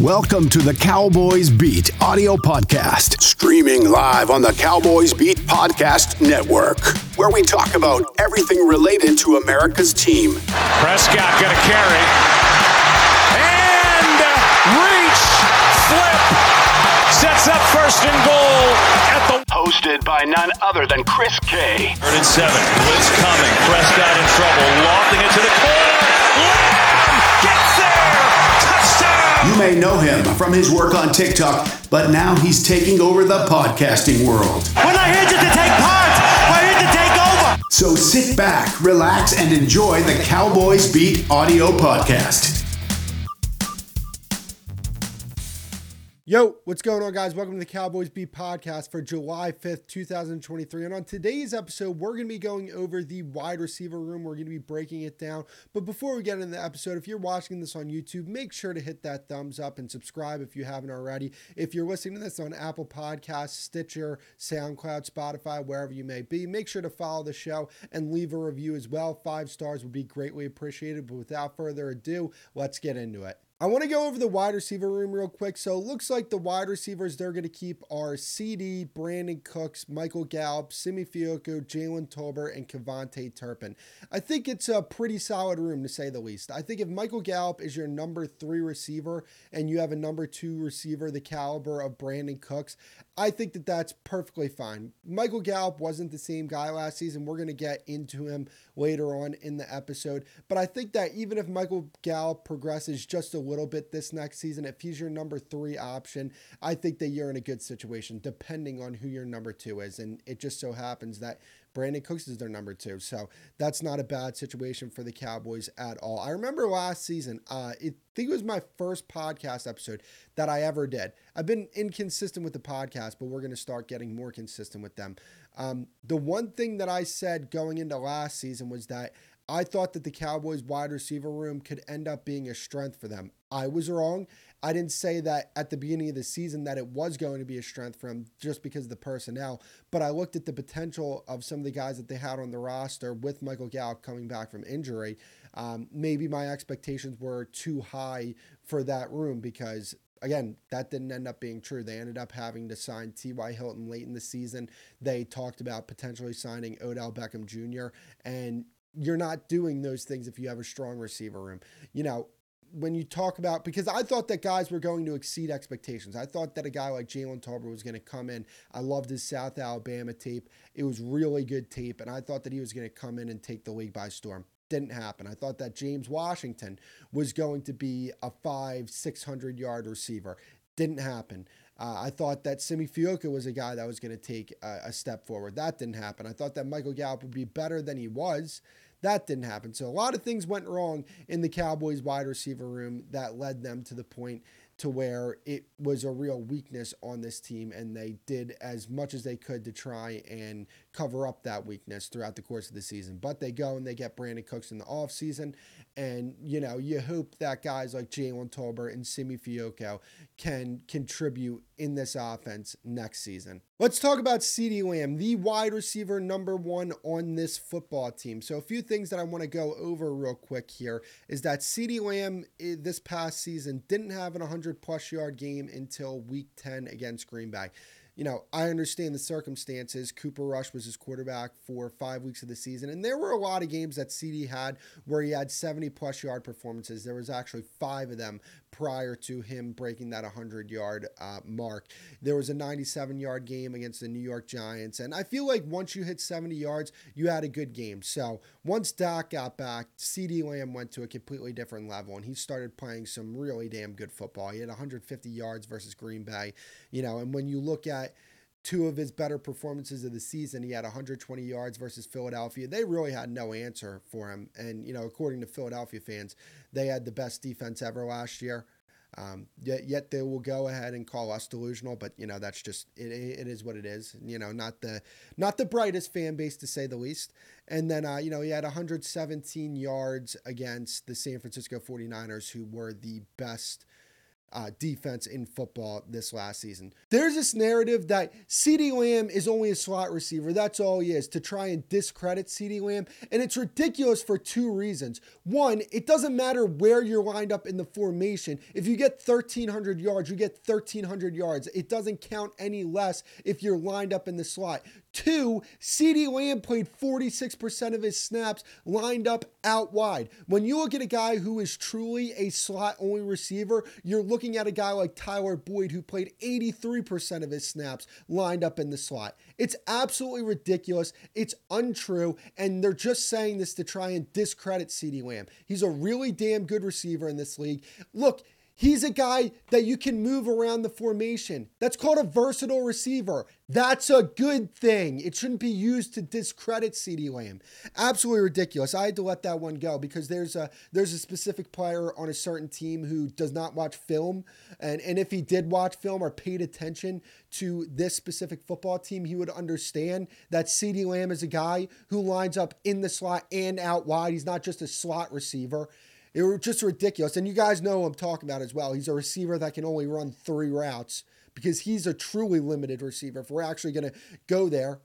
Welcome to the Cowboys Beat audio podcast, streaming live on the Cowboys Beat Podcast Network, where we talk about everything related to America's team. Prescott going to carry. And reach, flip, sets up first and goal at the. Hosted by none other than Chris K. Third and seven. Blitz coming. Prescott in trouble. Lofting it to the corner. You may know him from his work on TikTok, but now he's taking over the podcasting world. We're not here just to take part. We're here to take over. So sit back, relax, and enjoy the Cowboys Beat audio podcast. Yo, what's going on, guys? Welcome to the Cowboys Beat podcast for July 5th, 2023. And on today's episode, we're going to be going over the wide receiver room. We're going to be breaking it down. But before we get into the episode, if you're watching this on YouTube, make sure to hit that thumbs up and subscribe if you haven't already. If you're listening to this on Apple Podcasts, Stitcher, SoundCloud, Spotify, wherever you may be, make sure to follow the show and leave a review as well. Five stars would be greatly appreciated. But without further ado, let's get into it. I want to go over the wide receiver room real quick. So it looks like the wide receivers they're going to keep are CeeDee, Brandin Cooks, Michael Gallup, Simi Fehoko, Jalen Tolbert, and KaVontae Turpin. I think it's a pretty solid room to say the least. I think if Michael Gallup is your number three receiver and you have a number two receiver the caliber of Brandin Cooks, I think that that's perfectly fine. Michael Gallup wasn't the same guy last season. We're going to get into him later on in the episode. But I think that even if Michael Gallup progresses just a little bit this next season, if he's your number three option, I think that you're in a good situation, depending on who your number two is. And it just so happens that Brandin Cooks is their number two. So that's not a bad situation for the Cowboys at all. I remember last season, uh, I think it was my first podcast episode that I ever did. I've been inconsistent with the podcast, but we're going to start getting more consistent with them. Um, the one thing that I said going into last season was that I thought that the Cowboys wide receiver room could end up being a strength for them. I was wrong. I didn't say that at the beginning of the season that it was going to be a strength for them just because of the personnel, but I looked at the potential of some of the guys that they had on the roster with Michael Gallup coming back from injury. Um, maybe my expectations were too high for that room because again, that didn't end up being true. They ended up having to sign T.Y. Hilton late in the season. They talked about potentially signing Odell Beckham Jr. And you're not doing those things if you have a strong receiver room. You know, when you talk about because I thought that guys were going to exceed expectations. I thought that a guy like Jalen Tolbert was going to come in. I loved his South Alabama tape. It was really good tape, and I thought that he was going to come in and take the league by storm. Didn't happen. I thought that James Washington was going to be a five, six hundred yard receiver. Didn't happen. Uh, I thought that Simi Fehoko was a guy that was going to take a, a step forward. That didn't happen. I thought that Michael Gallup would be better than he was. That didn't happen. So a lot of things went wrong in the Cowboys wide receiver room that led them to the point to where it was a real weakness on this team and they did as much as they could to try and cover up that weakness throughout the course of the season. But they go and they get Brandin Cooks in the offseason and you know, you hope that guys like Jalen Tolbert and Simi Fehoko can contribute in this offense next season. Let's talk about CeeDee Lamb, the wide receiver number one on this football team. So, a few things that I want to go over real quick here is that CeeDee Lamb eh, this past season didn't have an 100 plus yard game until week 10 against Green Bay you know, I understand the circumstances. Cooper Rush was his quarterback for five weeks of the season, and there were a lot of games that CeeDee had where he had 70 plus yard performances. There was actually five of them prior to him breaking that 100 yard uh, mark. There was a 97 yard game against the New York Giants, and I feel like once you hit 70 yards, you had a good game. So once Dak got back, CeeDee Lamb went to a completely different level, and he started playing some really damn good football. He had 150 yards versus Green Bay, you know, and when you look at two of his better performances of the season. He had 120 yards versus Philadelphia. They really had no answer for him. And, you know, according to Philadelphia fans, they had the best defense ever last year. Um, yet, yet they will go ahead and call us delusional, but you know that's just it, it is what it is. You know, not the not the brightest fan base to say the least. And then uh, you know he had 117 yards against the San Francisco 49ers, who were the best uh, defense in football this last season. There's this narrative that CeeDee Lamb is only a slot receiver. That's all he is to try and discredit CeeDee Lamb. And it's ridiculous for two reasons. One, it doesn't matter where you're lined up in the formation. If you get 1,300 yards, you get 1,300 yards. It doesn't count any less if you're lined up in the slot. Two, CeeDee Lamb played 46% of his snaps lined up out wide. When you look at a guy who is truly a slot only receiver, you're looking at a guy like Tyler Boyd who played 83% of his snaps lined up in the slot. It's absolutely ridiculous. It's untrue. And they're just saying this to try and discredit CeeDee Lamb. He's a really damn good receiver in this league. Look, He's a guy that you can move around the formation. That's called a versatile receiver. That's a good thing. It shouldn't be used to discredit CeeDee Lamb. Absolutely ridiculous. I had to let that one go because there's a there's a specific player on a certain team who does not watch film. And, and if he did watch film or paid attention to this specific football team, he would understand that CeeDee Lamb is a guy who lines up in the slot and out wide. He's not just a slot receiver. It was just ridiculous. And you guys know I'm talking about as well. He's a receiver that can only run three routes because he's a truly limited receiver. If we're actually going to go there.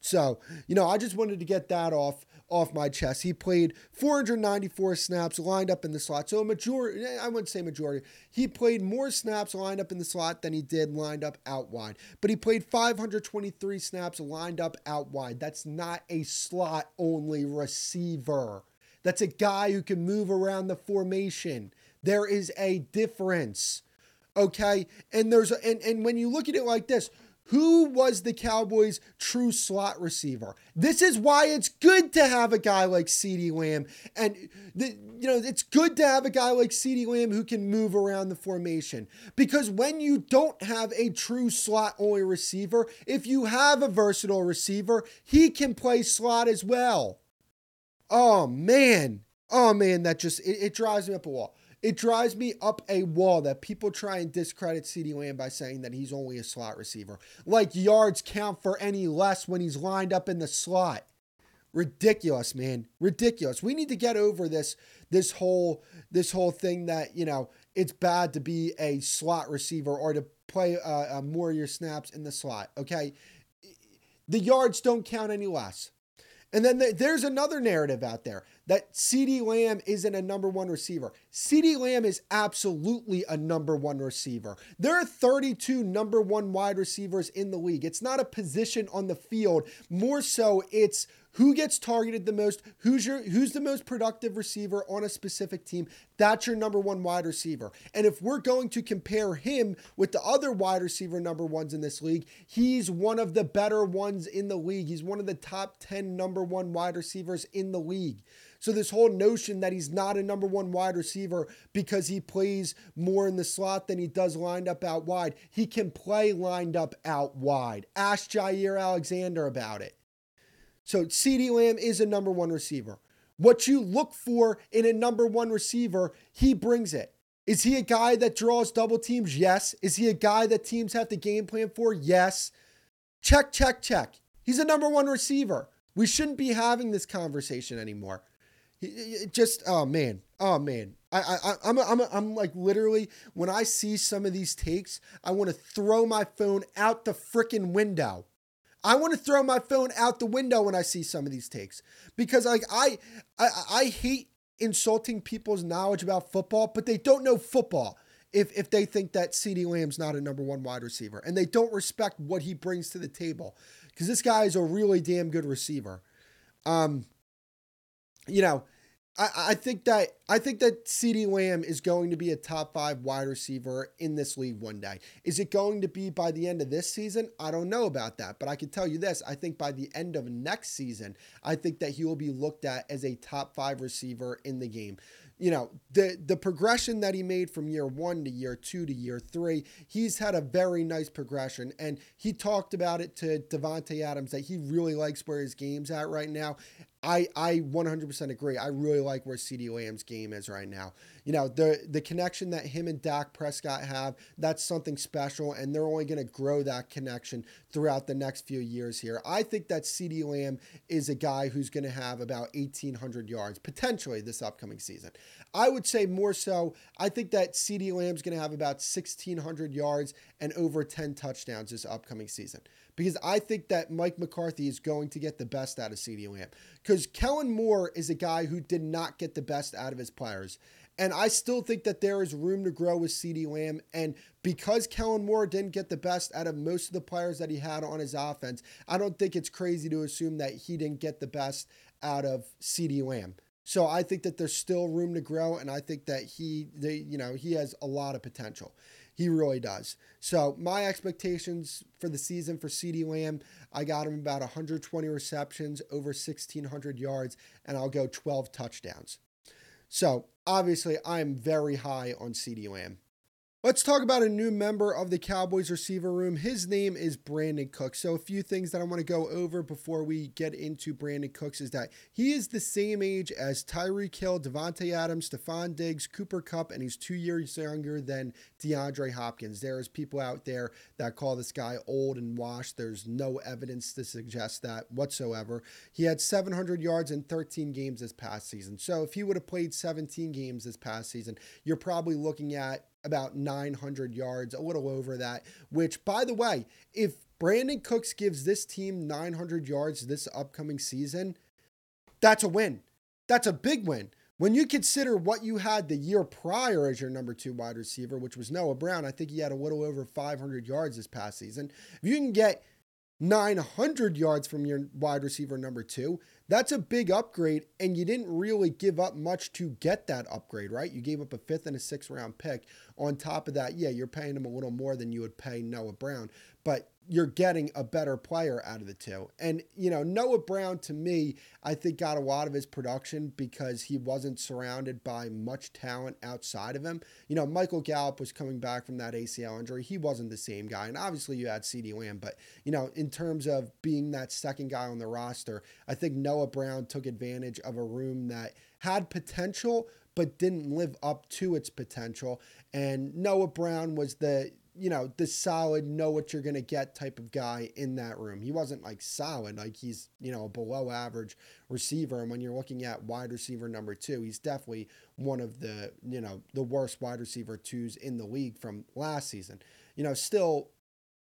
So, you know, I just wanted to get that off off my chest. He played 494 snaps lined up in the slot. So a majority, I wouldn't say majority. He played more snaps lined up in the slot than he did lined up out wide. But he played 523 snaps lined up out wide. That's not a slot only receiver. That's a guy who can move around the formation. There is a difference. Okay? And there's a, and, and when you look at it like this, who was the Cowboys' true slot receiver? This is why it's good to have a guy like CeeDee Lamb. And, the, you know, it's good to have a guy like CeeDee Lamb who can move around the formation. Because when you don't have a true slot only receiver, if you have a versatile receiver, he can play slot as well. Oh man. Oh man, that just it, it, drives me up a wall. It drives me up a wall that people try and discredit CeeDee Lamb by saying that he's only a slot receiver. Like yards count for any less when he's lined up in the slot. Ridiculous, man. Ridiculous. We need to get over this this whole this whole thing that, you know, it's bad to be a slot receiver or to play uh, uh, more of your snaps in the slot, okay? The yards don't count any less. And then there's another narrative out there that CeeDee Lamb isn't a number one receiver. CeeDee Lamb is absolutely a number one receiver. There are 32 number one wide receivers in the league. It's not a position on the field. More so, it's who gets targeted the most, who's your who's the most productive receiver on a specific team. That's your number one wide receiver. And if we're going to compare him with the other wide receiver number ones in this league, he's one of the better ones in the league. He's one of the top 10 number one wide receivers in the league. So this whole notion that he's not a number one wide receiver because he plays more in the slot than he does lined up out wide. He can play lined up out wide. Ask Jaire Alexander about it. So CeeDee Lamb is a number one receiver. What you look for in a number one receiver, he brings it. Is he a guy that draws double teams? Yes. Is he a guy that teams have to game plan for? Yes. Check, check, check. He's a number one receiver. We shouldn't be having this conversation anymore. Just oh man, oh man. I I I'm I'm I'm like literally when I see some of these takes, I want to throw my phone out the freaking window. I want to throw my phone out the window when I see some of these takes because like I I, I hate insulting people's knowledge about football, but they don't know football if if they think that CeeDee Lamb's not a number one wide receiver and they don't respect what he brings to the table because this guy is a really damn good receiver. Um, you know, I, I think that I think that CeeDee Lamb is going to be a top five wide receiver in this league one day. Is it going to be by the end of this season? I don't know about that, but I can tell you this: I think by the end of next season, I think that he will be looked at as a top five receiver in the game you know the the progression that he made from year one to year two to year three he's had a very nice progression and he talked about it to Davante Adams that he really likes where his game's at right now I I 100% agree. I really like where CeeDee Lamb's game is right now you know, the the connection that him and Dak Prescott have, that's something special, and they're only going to grow that connection throughout the next few years here. I think that CeeDee Lamb is a guy who's going to have about 1,800 yards potentially this upcoming season. I would say more so, I think that CeeDee Lamb's going to have about 1,600 yards and over 10 touchdowns this upcoming season because I think that Mike McCarthy is going to get the best out of CeeDee Lamb. Because Kellen Moore is a guy who did not get the best out of his players. And I still think that there is room to grow with CeeDee Lamb. And because Kellen Moore didn't get the best out of most of the players that he had on his offense, I don't think it's crazy to assume that he didn't get the best out of CeeDee Lamb. So I think that there's still room to grow, and I think that he, they, you know, he has a lot of potential. He really does. So my expectations for the season for CeeDee Lamb, I got him about 120 receptions, over 1,600 yards, and I'll go 12 touchdowns. So obviously, I'm very high on CeeDee Lamb. Let's talk about a new member of the Cowboys receiver room. His name is Brandin Cooks. So, a few things that I want to go over before we get into Brandin Cooks is that he is the same age as Tyreek Hill, Davante Adams, Stefon Diggs, Cooper Kupp, and he's two years younger than DeAndre Hopkins. There's people out there that call this guy old and washed. There's no evidence to suggest that whatsoever. He had 700 yards in 13 games this past season. So, if he would have played 17 games this past season, you're probably looking at about 900 yards, a little over that, which, by the way, if Brandin Cooks gives this team 900 yards this upcoming season, that's a win. That's a big win. When you consider what you had the year prior as your number two wide receiver, which was Noah Brown, I think he had a little over 500 yards this past season. If you can get 900 yards from your wide receiver number two, that's a big upgrade, and you didn't really give up much to get that upgrade, right? You gave up a fifth and a sixth round pick. On top of that, yeah, you're paying him a little more than you would pay Noah Brown, but you're getting a better player out of the two. And, you know, Noah Brown to me, I think got a lot of his production because he wasn't surrounded by much talent outside of him. You know, Michael Gallup was coming back from that ACL injury. He wasn't the same guy. And obviously you had CeeDee Lamb, but, you know, in terms of being that second guy on the roster, I think Noah Brown took advantage of a room that had potential, but didn't live up to its potential. And Noah Brown was the you know, the solid, know what you're going to get type of guy in that room. He wasn't like solid, like he's, you know, a below average receiver. And when you're looking at wide receiver number two, he's definitely one of the, you know, the worst wide receiver twos in the league from last season. You know, still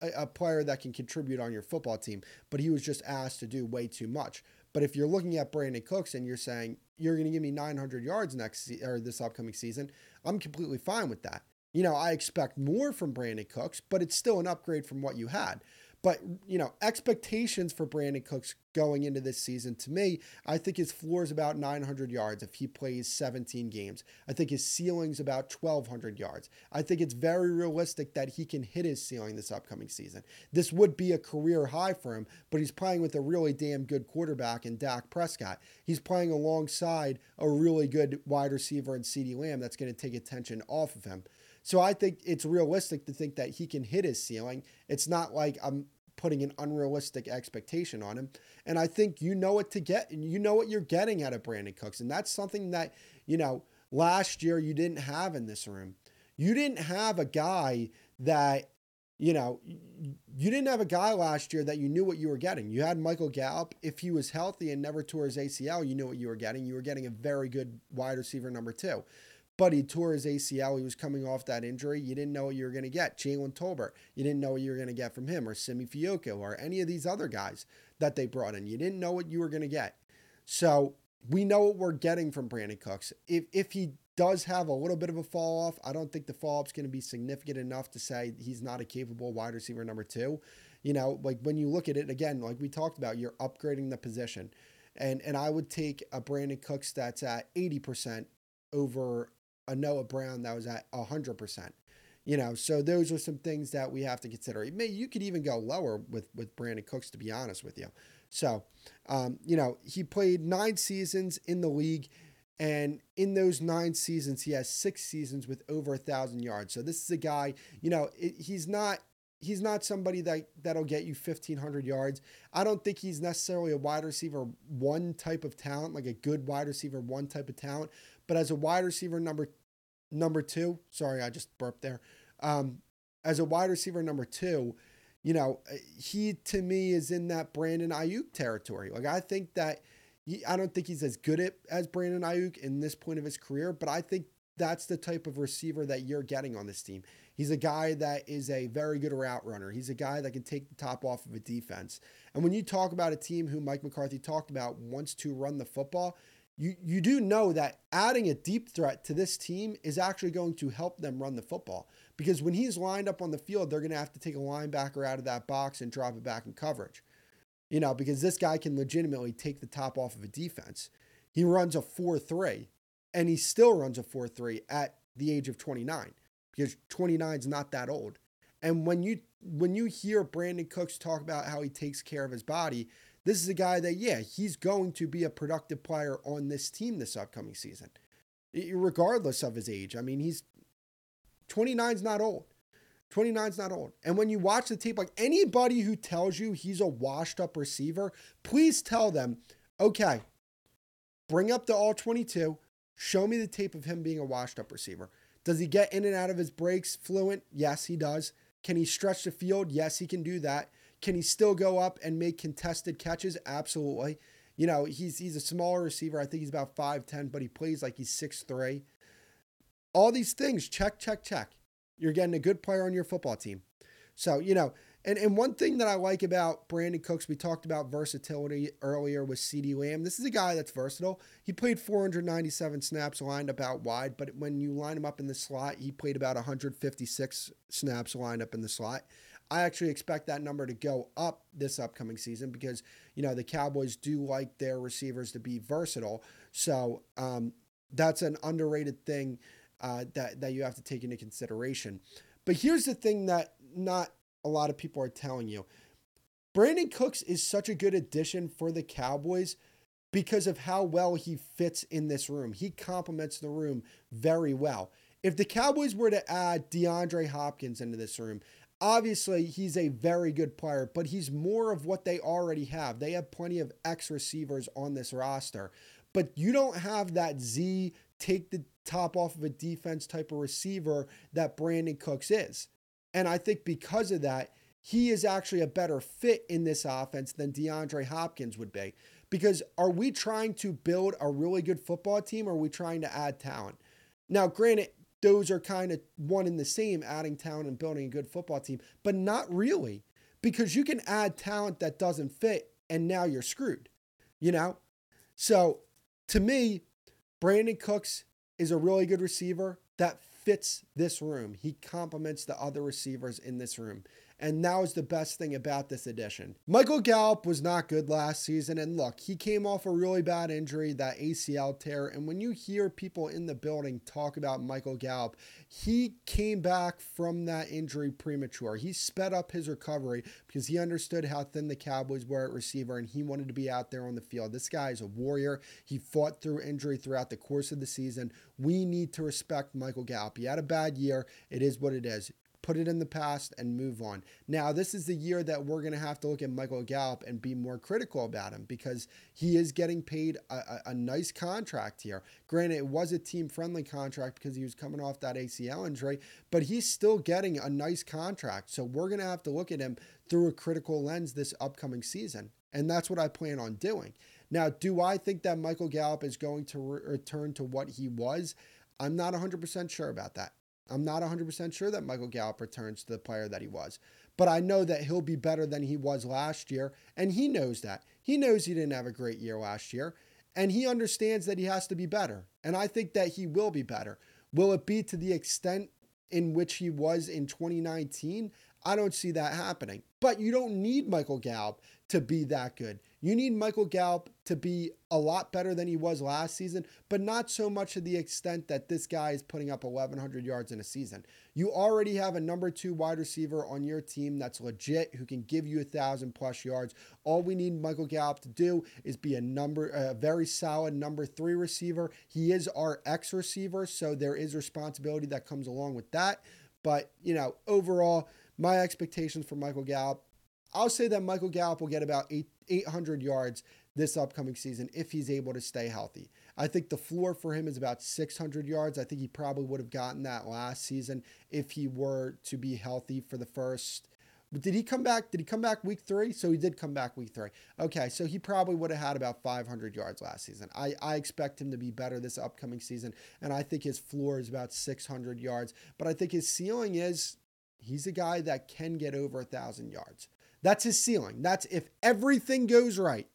a, a player that can contribute on your football team, but he was just asked to do way too much. But if you're looking at Brandin Cooks and you're saying you're going to give me 900 yards next se- or this upcoming season, I'm completely fine with that. You know, I expect more from Brandin Cooks, but it's still an upgrade from what you had. But, you know, expectations for Brandin Cooks going into this season, to me, I think his floor is about 900 yards if he plays 17 games. I think his ceiling's about 1,200 yards. I think it's very realistic that he can hit his ceiling this upcoming season. This would be a career high for him, but he's playing with a really damn good quarterback in Dak Prescott. He's playing alongside a really good wide receiver in CeeDee Lamb that's going to take attention off of him. So I think it's realistic to think that he can hit his ceiling. It's not like I'm putting an unrealistic expectation on him. And I think you know what to get and you know what you're getting out of Brandin Cooks. And that's something that, you know, last year you didn't have in this room. You didn't have a guy that, you know, you didn't have a guy last year that you knew what you were getting. You had Michael Gallup. If he was healthy and never tore his ACL, you knew what you were getting. You were getting a very good wide receiver number two but he tore his ACL. He was coming off that injury. You didn't know what you were going to get. Jalen Tolbert, you didn't know what you were going to get from him, or Simi Fehoko, or any of these other guys that they brought in. You didn't know what you were going to get. So we know what we're getting from Brandin Cooks. If if he does have a little bit of a fall off, I don't think the fall off's going to be significant enough to say he's not a capable wide receiver number two. You know, like when you look at it again, like we talked about, you're upgrading the position. And and I would take a Brandin Cooks that's at 80% over a Noah Brown that was at 100%. You know, so those are some things that we have to consider. May, you could even go lower with, with Brandin Cooks, to be honest with you. So, um, you know, he played nine seasons in the league. And in those nine seasons, he has six seasons with over a thousand yards. So this is a guy, you know, it, he's not he's not somebody that that'll get you 1500 yards. I don't think he's necessarily a wide receiver one type of talent, like a good wide receiver one type of talent, but as a wide receiver number number two, sorry, I just burped there. Um, as a wide receiver number two, you know, he to me is in that Brandon Aiyuk territory. Like I think that I don't think he's as good at, as Brandon Aiyuk in this point of his career, but I think that's the type of receiver that you're getting on this team. He's a guy that is a very good route runner. He's a guy that can take the top off of a defense. And when you talk about a team who Mike McCarthy talked about wants to run the football, you, you do know that adding a deep threat to this team is actually going to help them run the football. Because when he's lined up on the field, they're going to have to take a linebacker out of that box and drop it back in coverage. You know, because this guy can legitimately take the top off of a defense. He runs a 4 3, and he still runs a 4 3 at the age of 29 because 29 is not that old. And when you when you hear Brandin Cooks talk about how he takes care of his body, this is a guy that yeah, he's going to be a productive player on this team this upcoming season. Regardless of his age. I mean, he's 29 is not old. 29 is not old. And when you watch the tape, like anybody who tells you he's a washed up receiver, please tell them, okay, bring up the all 22, show me the tape of him being a washed up receiver. Does he get in and out of his breaks fluent? Yes, he does. Can he stretch the field? Yes, he can do that. Can he still go up and make contested catches? Absolutely. You know, he's he's a smaller receiver. I think he's about 5'10, but he plays like he's 6'3. All these things, check, check, check. You're getting a good player on your football team. So, you know, and, and one thing that I like about Brandin Cooks, we talked about versatility earlier with CeeDee Lamb. This is a guy that's versatile. He played 497 snaps lined up out wide, but when you line him up in the slot, he played about 156 snaps lined up in the slot. I actually expect that number to go up this upcoming season because, you know, the Cowboys do like their receivers to be versatile. So um, that's an underrated thing uh, that, that you have to take into consideration. But here's the thing that not a lot of people are telling you. Brandin Cooks is such a good addition for the Cowboys because of how well he fits in this room. He complements the room very well. If the Cowboys were to add DeAndre Hopkins into this room, obviously he's a very good player, but he's more of what they already have. They have plenty of X receivers on this roster, but you don't have that Z take the top off of a defense type of receiver that Brandin Cooks is. And I think because of that, he is actually a better fit in this offense than DeAndre Hopkins would be. Because are we trying to build a really good football team or are we trying to add talent? Now, granted, those are kind of one and the same, adding talent and building a good football team, but not really. Because you can add talent that doesn't fit and now you're screwed, you know? So to me, Brandin Cooks is a really good receiver that fits this room. He complements the other receivers in this room. And that was the best thing about this edition. Michael Gallup was not good last season. And look, he came off a really bad injury, that ACL tear. And when you hear people in the building talk about Michael Gallup, he came back from that injury premature. He sped up his recovery because he understood how thin the Cowboys were at receiver and he wanted to be out there on the field. This guy is a warrior. He fought through injury throughout the course of the season. We need to respect Michael Gallup. He had a bad year. It is what it is put it in the past and move on. Now, this is the year that we're going to have to look at Michael Gallup and be more critical about him because he is getting paid a, a, a nice contract here. Granted, it was a team friendly contract because he was coming off that ACL injury, but he's still getting a nice contract. So we're going to have to look at him through a critical lens this upcoming season. And that's what I plan on doing. Now, do I think that Michael Gallup is going to re- return to what he was? I'm not 100% sure about that. I'm not 100% sure that Michael Gallup returns to the player that he was, but I know that he'll be better than he was last year, and he knows that. He knows he didn't have a great year last year, and he understands that he has to be better, and I think that he will be better. Will it be to the extent in which he was in 2019? I don't see that happening. But you don't need Michael Gallup to be that good. You need Michael Gallup to be a lot better than he was last season, but not so much to the extent that this guy is putting up 1,100 yards in a season. You already have a number two wide receiver on your team that's legit, who can give you a thousand plus yards. All we need Michael Gallup to do is be a number, a very solid number three receiver. He is our X receiver, so there is responsibility that comes along with that. But you know, overall, my expectations for Michael Gallup I'll say that Michael Gallup will get about eight, 800 yards this upcoming season if he's able to stay healthy. I think the floor for him is about 600 yards. I think he probably would have gotten that last season if he were to be healthy for the first. Did he come back? Did he come back week three? So he did come back week three. Okay, so he probably would have had about 500 yards last season. I, I expect him to be better this upcoming season, and I think his floor is about 600 yards. But I think his ceiling is he's a guy that can get over a thousand yards. That's his ceiling. That's if everything goes right.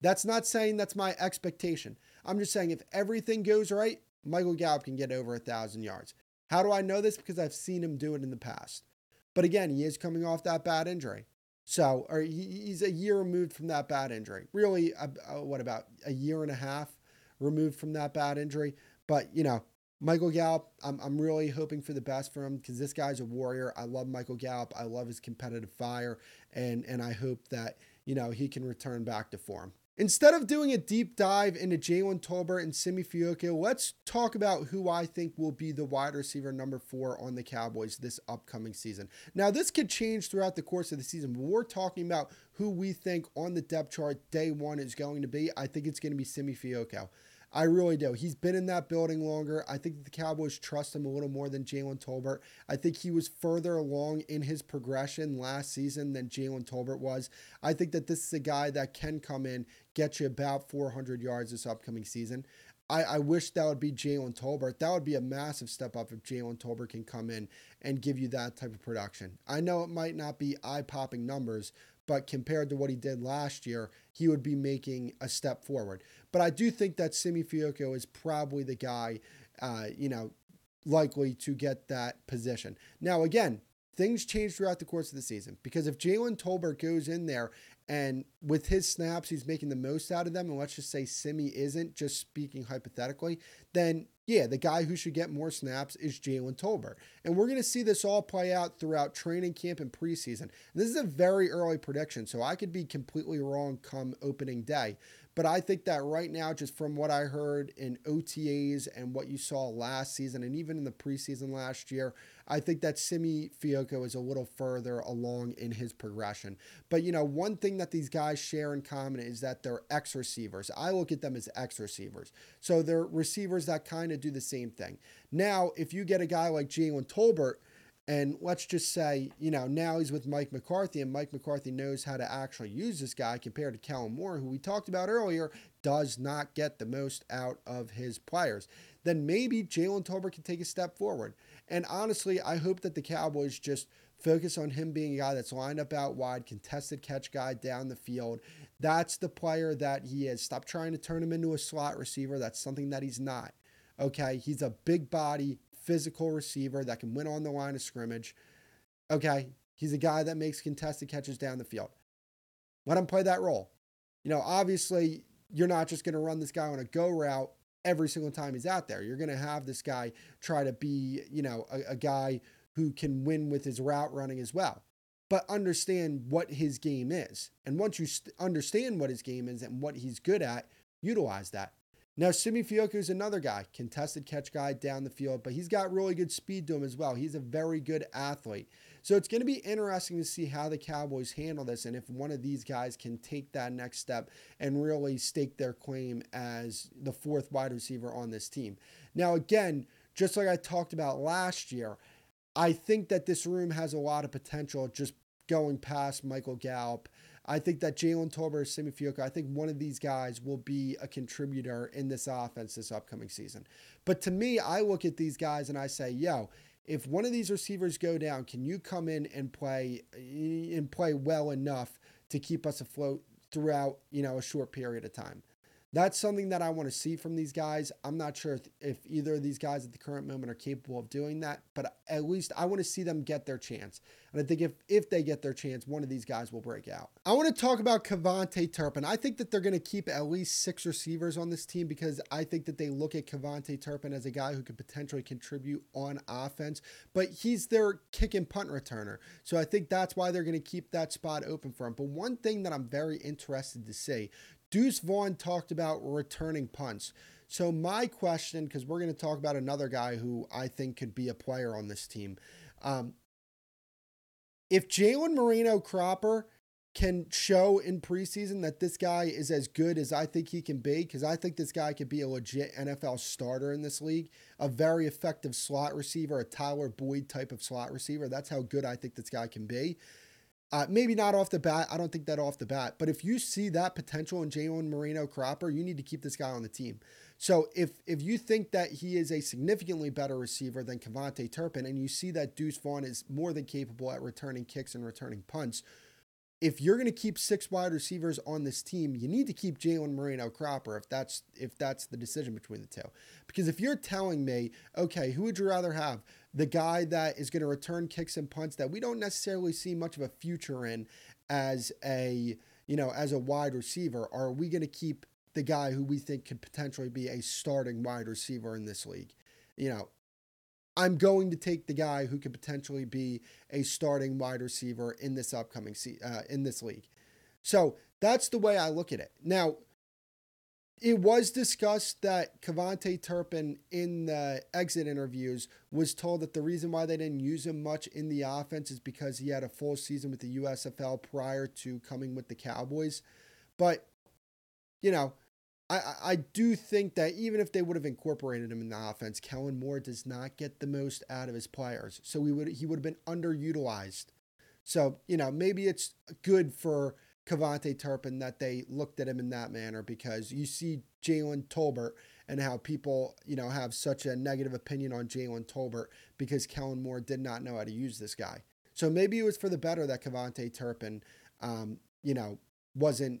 That's not saying that's my expectation. I'm just saying if everything goes right, Michael Gallup can get over a thousand yards. How do I know this? Because I've seen him do it in the past. But again, he is coming off that bad injury. So, or he's a year removed from that bad injury. Really, uh, uh, what about a year and a half removed from that bad injury? But, you know, Michael Gallup, I'm, I'm really hoping for the best for him because this guy's a warrior. I love Michael Gallup. I love his competitive fire. And, and I hope that, you know, he can return back to form. Instead of doing a deep dive into Jalen Tolbert and Simi Fehoko, let's talk about who I think will be the wide receiver number four on the Cowboys this upcoming season. Now, this could change throughout the course of the season, but we're talking about who we think on the depth chart day one is going to be. I think it's going to be Simi Fehoko. I really do. He's been in that building longer. I think the Cowboys trust him a little more than Jalen Tolbert. I think he was further along in his progression last season than Jalen Tolbert was. I think that this is a guy that can come in, get you about 400 yards this upcoming season. I, I wish that would be Jalen Tolbert. That would be a massive step up if Jalen Tolbert can come in and give you that type of production. I know it might not be eye popping numbers, but compared to what he did last year, he would be making a step forward. But I do think that Simi Fehoko is probably the guy, uh, you know, likely to get that position. Now, again, things change throughout the course of the season because if Jalen Tolbert goes in there and with his snaps, he's making the most out of them, and let's just say Simi isn't, just speaking hypothetically, then yeah, the guy who should get more snaps is Jalen Tolbert. And we're going to see this all play out throughout training camp and preseason. And this is a very early prediction, so I could be completely wrong come opening day. But I think that right now, just from what I heard in OTAs and what you saw last season and even in the preseason last year, I think that Simi Fehoko is a little further along in his progression. But, you know, one thing that these guys share in common is that they're X receivers. I look at them as X receivers. So they're receivers that kind of do the same thing. Now, if you get a guy like Jalen Tolbert, and let's just say, you know, now he's with Mike McCarthy, and Mike McCarthy knows how to actually use this guy compared to Kellen Moore, who we talked about earlier, does not get the most out of his players. Then maybe Jalen Tolbert can take a step forward. And honestly, I hope that the Cowboys just focus on him being a guy that's lined up out wide, contested catch guy down the field. That's the player that he is. Stop trying to turn him into a slot receiver. That's something that he's not. Okay, he's a big body, physical receiver that can win on the line of scrimmage. Okay, he's a guy that makes contested catches down the field. Let him play that role. You know, obviously, you're not just going to run this guy on a go route every single time he's out there. You're going to have this guy try to be, you know, a, a guy who can win with his route running as well. But understand what his game is. And once you st- understand what his game is and what he's good at, utilize that. Now, Simi Fehoko is another guy, contested catch guy down the field, but he's got really good speed to him as well. He's a very good athlete. So it's going to be interesting to see how the Cowboys handle this and if one of these guys can take that next step and really stake their claim as the fourth wide receiver on this team. Now, again, just like I talked about last year, I think that this room has a lot of potential just going past Michael Gallup I think that Jalen Tolbert, Simi Fehoko, I think one of these guys will be a contributor in this offense this upcoming season. But to me, I look at these guys and I say, yo, if one of these receivers go down, can you come in and play and play well enough to keep us afloat throughout, you know, a short period of time? That's something that I want to see from these guys. I'm not sure if, if, either of these guys at the current moment are capable of doing that, but at least I want to see them get their chance. And I think if if they get their chance, one of these guys will break out. I want to talk about KaVontae Turpin. I think that they're going to keep at least six receivers on this team because I think that they look at KaVontae Turpin as a guy who could potentially contribute on offense, but he's their kick and punt returner. So I think that's why they're going to keep that spot open for him. But one thing that I'm very interested to see Deuce Vaughn talked about returning punts. So, my question, because we're going to talk about another guy who I think could be a player on this team. Um, if Jalen Moreno Cropper can show in preseason that this guy is as good as I think he can be, because I think this guy could be a legit NFL starter in this league, a very effective slot receiver, a Tyler Boyd type of slot receiver. That's how good I think this guy can be. Uh, maybe not off the bat. I don't think that off the bat. But if you see that potential in Jalen Moreno Cropper, you need to keep this guy on the team. So if if you think that he is a significantly better receiver than KaVontae Turpin, and you see that Deuce Vaughn is more than capable at returning kicks and returning punts, if you're going to keep six wide receivers on this team, you need to keep Jalen Moreno Cropper if that's if that's the decision between the two. Because if you're telling me, okay, who would you rather have? The guy that is going to return kicks and punts that we don't necessarily see much of a future in as a you know as a wide receiver, are we going to keep the guy who we think could potentially be a starting wide receiver in this league? You know, I'm going to take the guy who could potentially be a starting wide receiver in this upcoming se- uh, in this league. So that's the way I look at it. Now, it was discussed that KaVontae Turpin in the exit interviews was told that the reason why they didn't use him much in the offense is because he had a full season with the USFL prior to coming with the Cowboys. But, you know, I, I do think that even if they would have incorporated him in the offense, Kellen Moore does not get the most out of his players. So he would he would have been underutilized. So, you know, maybe it's good for KaVontae Turpin that they looked at him in that manner because you see Jalen Tolbert and how people, you know, have such a negative opinion on Jalen Tolbert because Kellen Moore did not know how to use this guy. So maybe it was for the better that KaVontae Turpin, um, you know, wasn't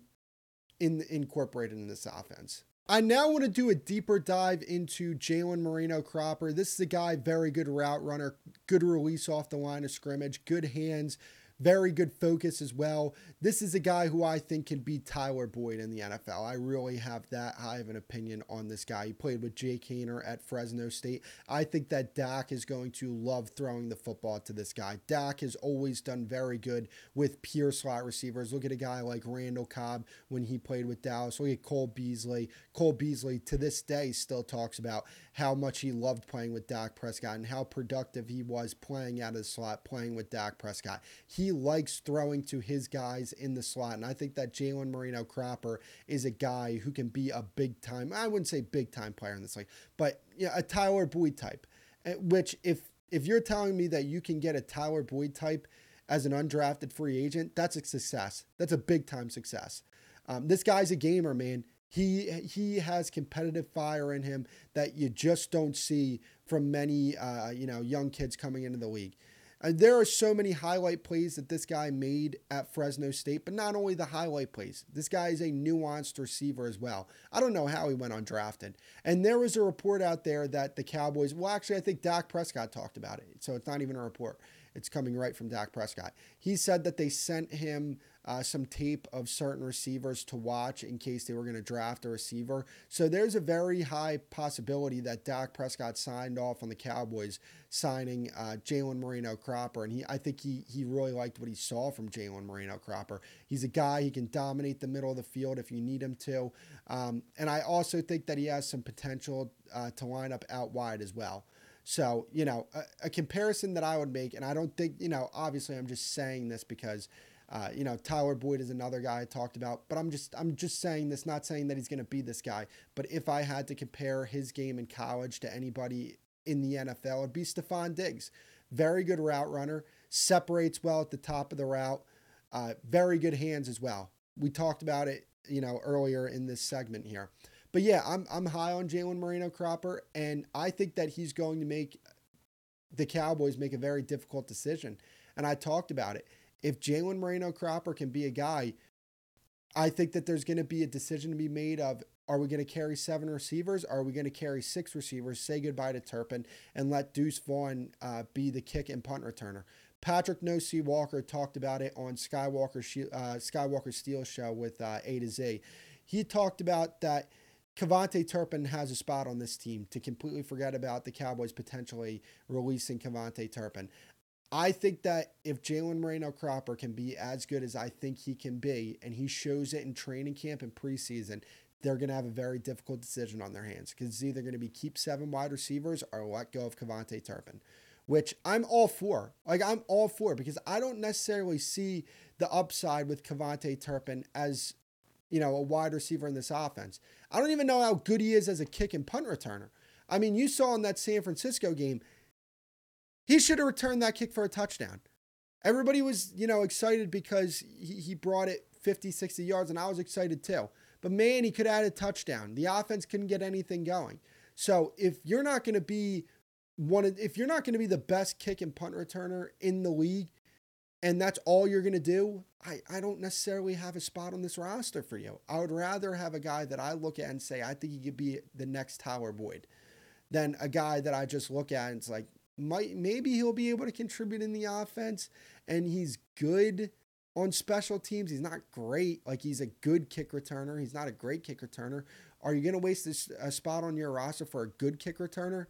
in incorporated in this offense. I now want to do a deeper dive into Jalen Moreno Cropper. This is a guy, very good route runner, good release off the line of scrimmage, good hands, very good focus as well. This is a guy who I think can beat Tyler Boyd in the NFL. I really have that high of an opinion on this guy. He played with Jake Haener at Fresno State. I think that Dak is going to love throwing the football to this guy. Dak has always done very good with pure slot receivers. Look at a guy like Randall Cobb when he played with Dallas. Look at Cole Beasley. Cole Beasley to this day still talks about how much he loved playing with Dak Prescott and how productive he was playing out of the slot, playing with Dak Prescott. He he likes throwing to his guys in the slot. And I think that Jalen Moreno Cropper is a guy who can be a big time, I wouldn't say big time player in this league, but know, a Tyler Boyd type. Eh, which, if if you're telling me that you can get a Tyler Boyd type as an undrafted free agent, that's a success. That's a big time success. Um, this guy's a gamer, man. He he has competitive fire in him that you just don't see from many uh, you know young kids coming into the league. Uh, there are so many highlight plays that this guy made at Fresno State, but not only the highlight plays. This guy is a nuanced receiver as well. I don't know how he went undrafted. And there was a report out there that the Cowboys, well, actually, I think Dak Prescott talked about it. So it's not even a report. It's coming right from Dak Prescott. He said that they sent him uh, some tape of certain receivers to watch in case they were going to draft a receiver. So there's a very high possibility that Dak Prescott signed off on the Cowboys signing uh, Jalen Moreno Cropper, and he I think he he really liked what he saw from Jalen Moreno Cropper. He's a guy he can dominate the middle of the field if you need him to, um, and I also think that he has some potential uh, to line up out wide as well. So, you know, a, a, comparison that I would make, and I don't think, you know, obviously I'm just saying this because uh, you know, Tyler Boyd is another guy I talked about, but I'm just I'm just saying this, not saying that he's going to be this guy. But if I had to compare his game in college to anybody in the NFL, it'd be Stefon Diggs. Very good route runner, separates well at the top of the route, uh, very good hands as well. We talked about it, you know, earlier in this segment here. But yeah, I'm I'm high on Jalen Moreno Cropper, and I think that he's going to make the Cowboys make a very difficult decision. And I talked about it if Jalen Moreno Cropper can be a guy, I think that there's going to be a decision to be made of are we going to carry seven receivers? Are we going to carry six receivers? Say goodbye to Turpin and let Deuce Vaughn uh, be the kick and punt returner. Patrick No C Walker talked about it on Skywalker uh, Skywalker Steel show with uh, A to Z. He talked about that KaVontae Turpin has a spot on this team to completely forget about the Cowboys potentially releasing KaVontae Turpin. I think that if Jalen Moreno Cropper can be as good as I think he can be, and he shows it in training camp and preseason, they're going to have a very difficult decision on their hands because it's either going to be keep seven wide receivers or let go of KaVontae Turpin, which I'm all for. Like, I'm all for because I don't necessarily see the upside with KaVontae Turpin as you know a wide receiver in this offense. I don't even know how good he is as a kick and punt returner. I mean, you saw in that San Francisco game, he should have returned that kick for a touchdown. Everybody was, you know, excited because he, he brought it 50, 60 yards, and I was excited too. But man, he could add a touchdown. The offense couldn't get anything going. So if you're not going to be one of, if you're not going to be the best kick and punt returner in the league, and that's all you're going to do, I, I don't necessarily have a spot on this roster for you. I would rather have a guy that I look at and say, I think he could be the next Tyler Boyd than a guy that I just look at and it's like, might maybe he'll be able to contribute in the offense and he's good on special teams. He's not great. Like he's a good kick returner. He's not a great kick returner. Are you going to waste this, a spot on your roster for a good kick returner?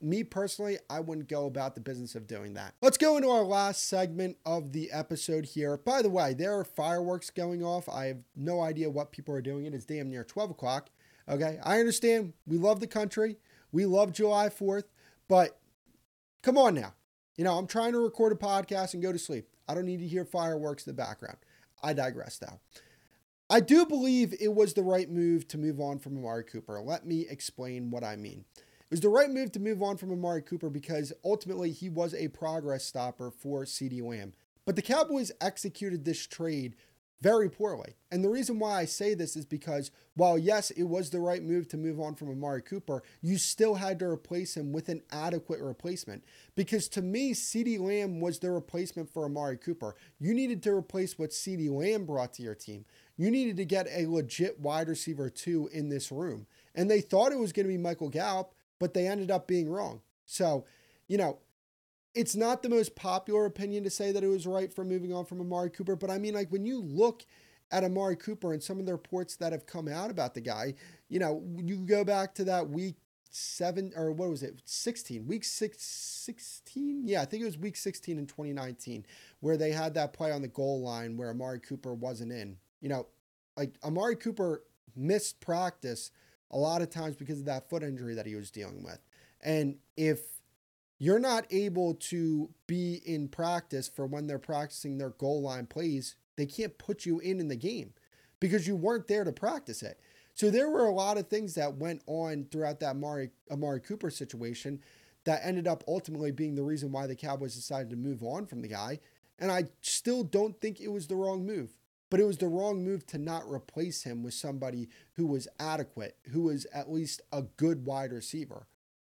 Me personally, I wouldn't go about the business of doing that. Let's go into our last segment of the episode here. By the way, there are fireworks going off. I have no idea what people are doing. It is damn near 12 o'clock. Okay. I understand. We love the country. We love July 4th, but come on now. You know, I'm trying to record a podcast and go to sleep. I don't need to hear fireworks in the background. I digress though. I do believe it was the right move to move on from Amari Cooper. Let me explain what I mean. It was the right move to move on from Amari Cooper because ultimately he was a progress stopper for CeeDee Lamb. But the Cowboys executed this trade very poorly. And the reason why I say this is because while, yes, it was the right move to move on from Amari Cooper, you still had to replace him with an adequate replacement. Because to me, CeeDee Lamb was the replacement for Amari Cooper. You needed to replace what CeeDee Lamb brought to your team. You needed to get a legit wide receiver, too, in this room. And they thought it was going to be Michael Gallup, but they ended up being wrong. So, you know, it's not the most popular opinion to say that it was right for moving on from Amari Cooper, but I mean, like when you look at Amari Cooper and some of the reports that have come out about the guy, you know, you go back to that week seven or what was it 16 week six 16 yeah i think it was week 16 in 2019 where they had that play on the goal line where amari cooper wasn't in you know like amari cooper missed practice a lot of times because of that foot injury that he was dealing with and if you're not able to be in practice for when they're practicing their goal line plays. They can't put you in in the game because you weren't there to practice it. So there were a lot of things that went on throughout that Amari, Amari Cooper situation that ended up ultimately being the reason why the Cowboys decided to move on from the guy. And I still don't think it was the wrong move, but it was the wrong move to not replace him with somebody who was adequate, who was at least a good wide receiver.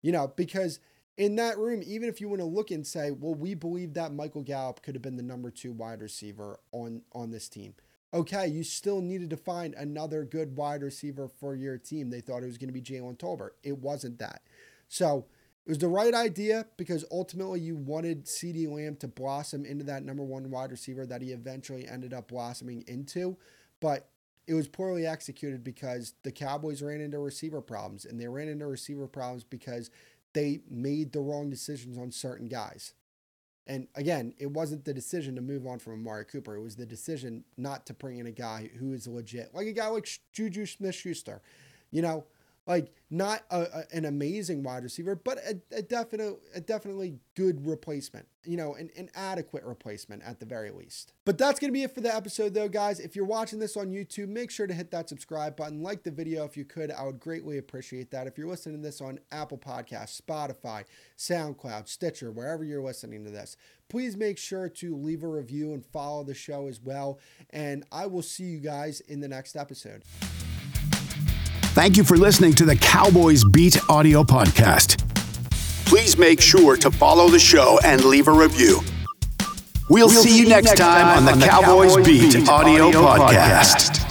You know, because – in that room, even if you want to look and say, well, we believe that Michael Gallup could have been the number two wide receiver on, on this team. Okay, you still needed to find another good wide receiver for your team. They thought it was going to be Jalen Tolbert. It wasn't that. So it was the right idea because ultimately you wanted CeeDee Lamb to blossom into that number one wide receiver that he eventually ended up blossoming into. But it was poorly executed because the Cowboys ran into receiver problems, and they ran into receiver problems because they made the wrong decisions on certain guys. And again, it wasn't the decision to move on from Amari Cooper. It was the decision not to bring in a guy who is legit, like a guy like Juju Smith Schuster. You know, like not a, a, an amazing wide receiver, but a, a definite, a definitely good replacement. You know, an, an adequate replacement at the very least. But that's gonna be it for the episode, though, guys. If you're watching this on YouTube, make sure to hit that subscribe button, like the video if you could. I would greatly appreciate that. If you're listening to this on Apple Podcasts, Spotify, SoundCloud, Stitcher, wherever you're listening to this, please make sure to leave a review and follow the show as well. And I will see you guys in the next episode. Thank you for listening to the Cowboys Beat audio podcast. Please make sure to follow the show and leave a review. We'll, we'll see, see, you next time, time on the, on Cowboys, Cowboys, Beat, Beat audio, audio podcast. podcast.